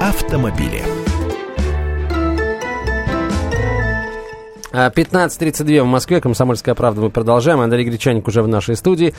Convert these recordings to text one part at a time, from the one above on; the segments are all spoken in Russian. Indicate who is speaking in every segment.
Speaker 1: автомобили.
Speaker 2: 15.32 в Москве, Комсомольская правда, мы продолжаем. Андрей Гречаник уже в нашей студии,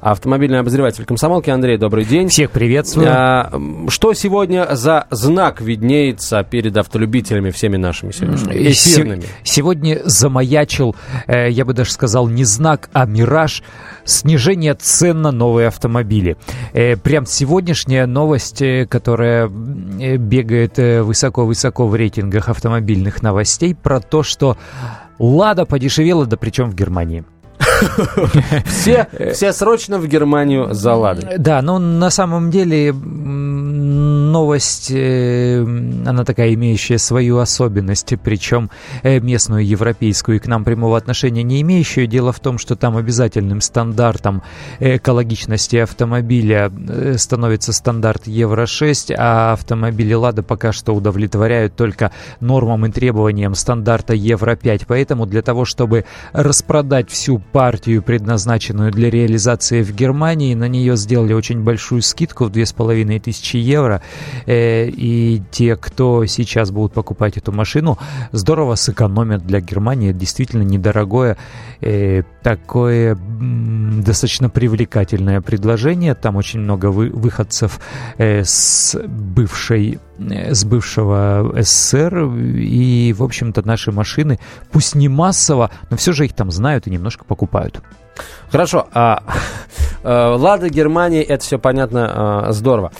Speaker 2: автомобильный обозреватель комсомолки. Андрей, добрый день.
Speaker 3: Всех приветствую. А,
Speaker 2: что сегодня за знак виднеется перед автолюбителями всеми нашими сегодняшними эфирными?
Speaker 3: Сегодня замаячил, э, я бы даже сказал, не знак, а мираж снижение цен на новые автомобили. Э, прям сегодняшняя новость, э, которая бегает высоко-высоко в рейтингах автомобильных новостей про то, что Лада подешевела, да причем в Германии.
Speaker 2: Все, все срочно в Германию за Ладой.
Speaker 3: Да, но на самом деле новость, э, она такая, имеющая свою особенность, причем э, местную, европейскую, и к нам прямого отношения не имеющую. Дело в том, что там обязательным стандартом экологичности автомобиля э, становится стандарт Евро-6, а автомобили «Лада» пока что удовлетворяют только нормам и требованиям стандарта Евро-5. Поэтому для того, чтобы распродать всю партию, предназначенную для реализации в Германии, на нее сделали очень большую скидку в 2500 евро. Э, и те, кто сейчас будут покупать эту машину, здорово сэкономят для Германии. Действительно недорогое, э, такое достаточно привлекательное предложение. Там очень много выходцев э, с бывшей с бывшего СССР, и, в общем-то, наши машины, пусть не массово, но все же их там знают и немножко покупают.
Speaker 2: Хорошо. А, Лада, Германия, это все понятно, здорово.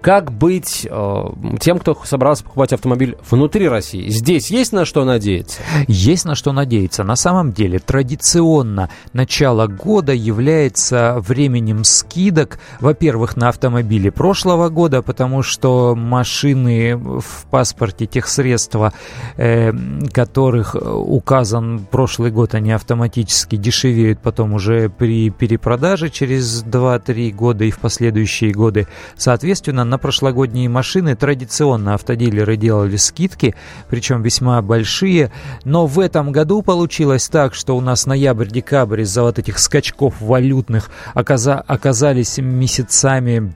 Speaker 2: Как быть э, тем, кто собрался покупать автомобиль внутри России? Здесь есть на что надеяться?
Speaker 3: Есть на что надеяться. На самом деле, традиционно начало года является временем скидок, во-первых, на автомобили прошлого года, потому что машины в паспорте тех средства, э, которых указан прошлый год, они автоматически дешевеют потом уже при перепродаже через 2-3 года и в последующие годы. Соответственно, на прошлогодние машины традиционно автодилеры делали скидки, причем весьма большие, но в этом году получилось так, что у нас ноябрь-декабрь из-за вот этих скачков валютных оказались месяцами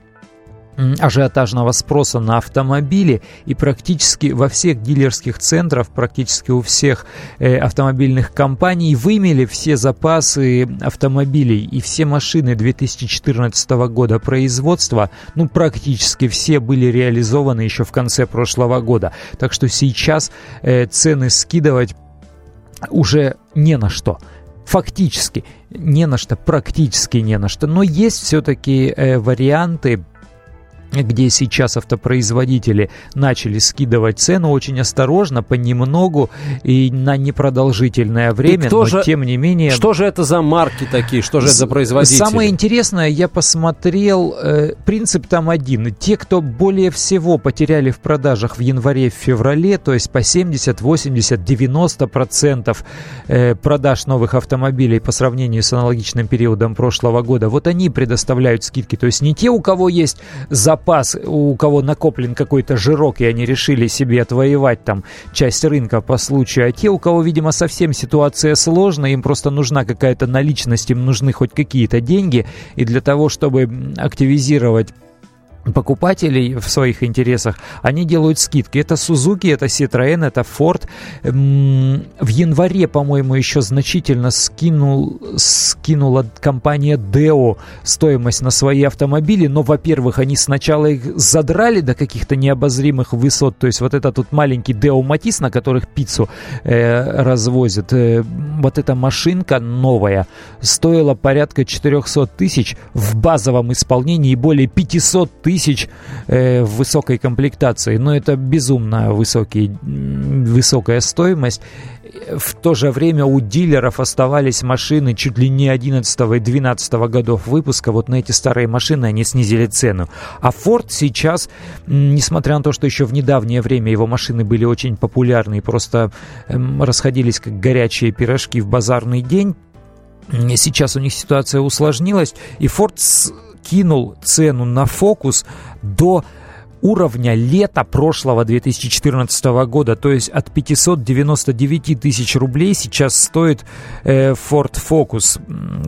Speaker 3: ажиотажного спроса на автомобили и практически во всех дилерских центрах, практически у всех э, автомобильных компаний вымели все запасы автомобилей и все машины 2014 года производства, ну практически все были реализованы еще в конце прошлого года. Так что сейчас э, цены скидывать уже не на что фактически не на что, практически не на что. Но есть все-таки э, варианты где сейчас автопроизводители начали скидывать цену очень осторожно, понемногу и на непродолжительное время, но
Speaker 2: же,
Speaker 3: тем не менее...
Speaker 2: Что же это за марки такие, что же это за производители?
Speaker 3: Самое интересное, я посмотрел, э, принцип там один. Те, кто более всего потеряли в продажах в январе-феврале, то есть по 70, 80, 90 процентов э, продаж новых автомобилей по сравнению с аналогичным периодом прошлого года, вот они предоставляют скидки. То есть не те, у кого есть запас запас, у кого накоплен какой-то жирок, и они решили себе отвоевать там часть рынка по случаю, а те, у кого, видимо, совсем ситуация сложная, им просто нужна какая-то наличность, им нужны хоть какие-то деньги, и для того, чтобы активизировать покупателей в своих интересах, они делают скидки. Это Suzuki, это Citroën, это Ford. В январе, по-моему, еще значительно скинул, скинула компания Deo стоимость на свои автомобили, но, во-первых, они сначала их задрали до каких-то необозримых высот, то есть вот это тут маленький Deo Matiz, на которых пиццу э, развозят, э, вот эта машинка новая стоила порядка 400 тысяч в базовом исполнении и более 500 тысяч тысяч э, в высокой комплектации. Но это безумно высокий, высокая стоимость. В то же время у дилеров оставались машины чуть ли не 11 и 12 годов выпуска. Вот на эти старые машины они снизили цену. А Ford сейчас, несмотря на то, что еще в недавнее время его машины были очень популярны и просто эм, расходились как горячие пирожки в базарный день, Сейчас у них ситуация усложнилась, и Ford кинул цену на фокус до уровня лета прошлого 2014 года. То есть от 599 тысяч рублей сейчас стоит э, Ford Focus.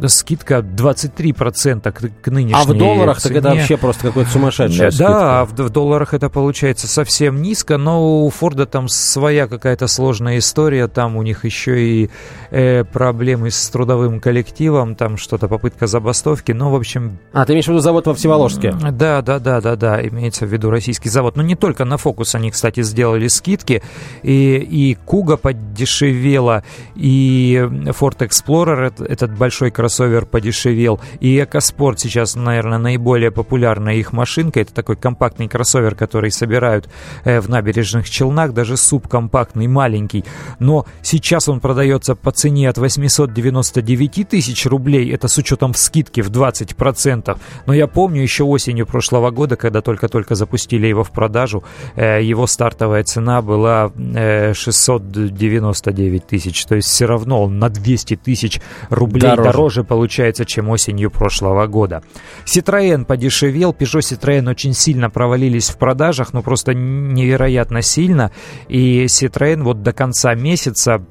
Speaker 3: Скидка 23% к, к нынешней
Speaker 2: А в долларах
Speaker 3: цене.
Speaker 2: так это вообще просто какой-то сумасшедшая
Speaker 3: Да,
Speaker 2: скидка.
Speaker 3: а в, в долларах это получается совсем низко, но у Форда там своя какая-то сложная история, там у них еще и э, проблемы с трудовым коллективом, там что-то попытка забастовки, ну, в общем...
Speaker 2: А, ты имеешь в виду завод во Всеволожске?
Speaker 3: Да, да, да, да, да, имеется в виду российский завод. Но не только на Фокус они, кстати, сделали скидки, и, и Куга подешевела, и Ford Explorer, этот большой кроссовер, подешевел, и EcoSport сейчас, наверное, наиболее популярная их машинка, это такой компактный кроссовер, который собирают э, в набережных Челнах, даже субкомпактный, маленький, но сейчас он продается по цене от 899 тысяч рублей, это с учетом скидки в 20%, но я помню еще осенью прошлого года, когда только-только запустили его в продажу, э, его стартовая цена была э, 699 тысяч, то есть все равно он на 200 тысяч рублей
Speaker 2: Дороже.
Speaker 3: дороже. получается, чем осенью прошлого года. Citroën подешевел, Peugeot Citroën очень сильно провалились в продажах, ну просто невероятно сильно, и Citroën вот до конца месяца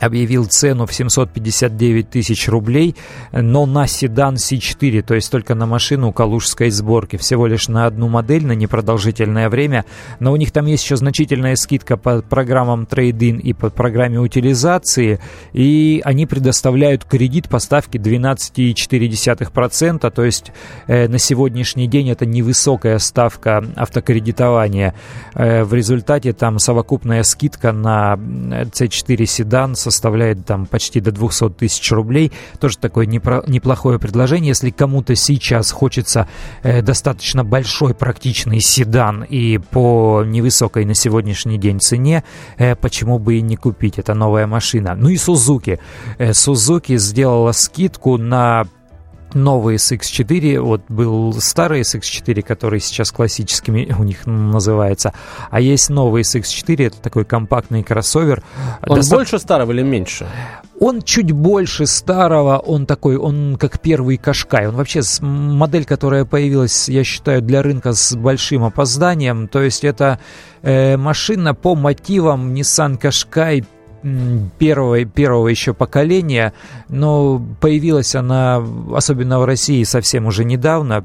Speaker 3: объявил цену в 759 тысяч рублей, но на седан C4, то есть только на машину калужской сборки, всего лишь на одну модель, на непродолжительное время, но у них там есть еще значительная скидка по программам трейдин и по программе утилизации, и они предоставляют кредит по ставке 12,4%, то есть э, на сегодняшний день это невысокая ставка автокредитования. Э, в результате там совокупная скидка на C4 седан составляет там почти до 200 тысяч рублей. Тоже такое непро- неплохое предложение. Если кому-то сейчас хочется э, достаточно большой практичный седан и по невысокой на сегодняшний день цене, э, почему бы и не купить? Это новая машина. Ну и Сузуки. Сузуки сделала скидку на новый SX4, вот был старый SX4, который сейчас классическими у них называется, а есть новый SX4, это такой компактный кроссовер.
Speaker 2: Он
Speaker 3: Доста-
Speaker 2: больше старого или меньше?
Speaker 3: Он чуть больше старого, он такой, он как первый Кашкай. Он вообще модель, которая появилась, я считаю, для рынка с большим опозданием. То есть это э, машина по мотивам Nissan Qashqai м, первого, первого еще поколения, но появилась она, особенно в России, совсем уже недавно.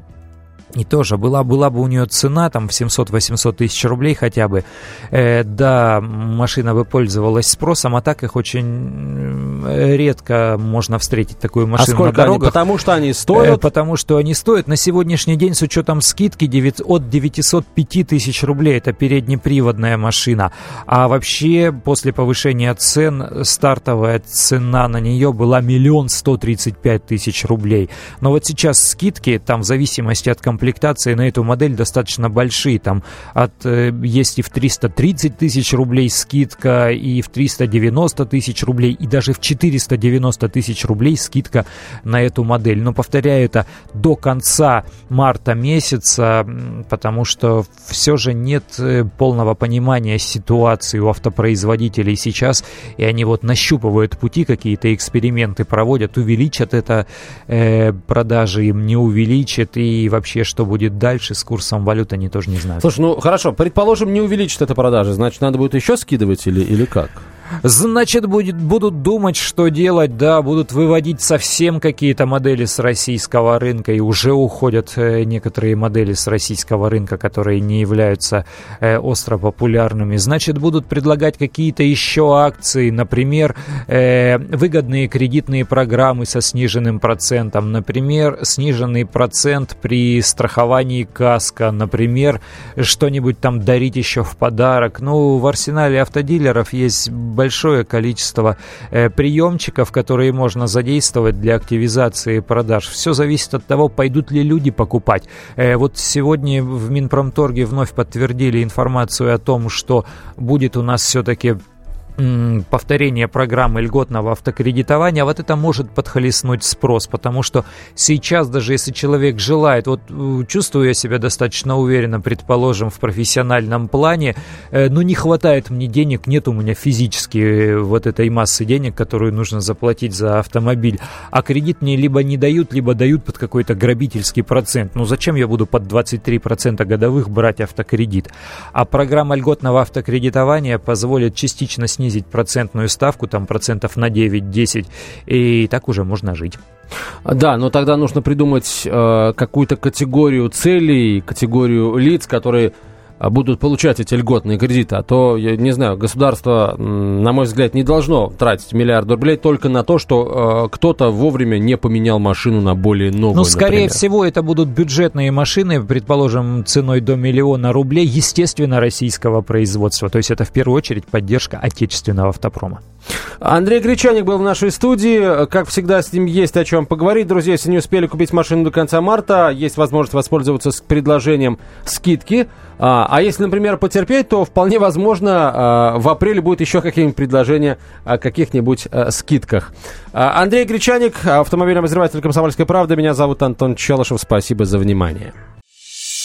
Speaker 3: И тоже была, была бы у нее цена там в 700-800 тысяч рублей хотя бы, э, да, машина бы пользовалась спросом, а так их очень э, редко можно встретить такую
Speaker 2: А
Speaker 3: машину на
Speaker 2: сколько они?
Speaker 3: дорогах.
Speaker 2: Потому что они
Speaker 3: Э,
Speaker 2: стоят...
Speaker 3: Потому что они стоят на сегодняшний день с учетом скидки 9 от 905 тысяч рублей. Это переднеприводная машина. А вообще после повышения цен стартовая цена на нее была миллион сто тридцать пять тысяч рублей. Но вот сейчас скидки там в зависимости от комплектации на эту модель достаточно большие. Там от, э, есть и в 330 тысяч рублей скидка, и в 390 тысяч рублей, и даже в 490 тысяч рублей скидка на эту модель. Но повторяю, это до конца марта месяца, потому что все же нет э, полного понимания ситуации у автопроизводителей сейчас, и они вот нащупывают пути, какие-то эксперименты проводят, увеличат это э, продажи им, не увеличат, и вообще что будет дальше с курсом валют, они тоже не знают.
Speaker 2: Слушай, ну хорошо, предположим, не увеличит это продажи, значит, надо будет еще скидывать или, или как?
Speaker 3: Значит, будет, будут думать, что делать, да, будут выводить совсем какие-то модели с российского рынка, и уже уходят э, некоторые модели с российского рынка, которые не являются э, остро популярными. Значит, будут предлагать какие-то еще акции, например, э, выгодные кредитные программы со сниженным процентом, например, сниженный процент при страховании каска, например, что-нибудь там дарить еще в подарок. Ну, в арсенале автодилеров есть большое количество э, приемчиков, которые можно задействовать для активизации продаж. Все зависит от того, пойдут ли люди покупать. Э, вот сегодня в Минпромторге вновь подтвердили информацию о том, что будет у нас все-таки повторение программы льготного автокредитования, вот это может подхлестнуть спрос, потому что сейчас даже если человек желает, вот э, чувствую я себя достаточно уверенно, предположим, в профессиональном плане, э, но не хватает мне денег, нет у меня физически э, вот этой массы денег, которую нужно заплатить за автомобиль, а кредит мне либо не дают, либо дают под какой-то грабительский процент. Ну зачем я буду под 23% годовых брать автокредит? А программа льготного автокредитования позволит частично снизить снизить процентную ставку, там процентов на 9-10, и так уже можно жить.
Speaker 2: Да, но тогда нужно придумать э, какую-то категорию целей, категорию лиц, которые будут получать эти льготные кредиты. А то, я не знаю, государство, на мой взгляд, не должно тратить миллиарды рублей только на то, что э, кто-то вовремя не поменял машину на более новую.
Speaker 3: Ну, скорее например. всего, это будут бюджетные машины, предположим, ценой до миллиона рублей, естественно, российского производства. То есть это в первую очередь поддержка отечественного автопрома.
Speaker 2: Андрей Гречаник был в нашей студии. Как всегда, с ним есть о чем поговорить. Друзья, если не успели купить машину до конца марта, есть возможность воспользоваться предложением скидки. А, а если, например, потерпеть, то вполне возможно а, в апреле будет еще какие-нибудь предложения о каких-нибудь а, скидках. Андрей Гречаник, автомобильный обозреватель «Комсомольской правды». Меня зовут Антон Челышев. Спасибо за внимание.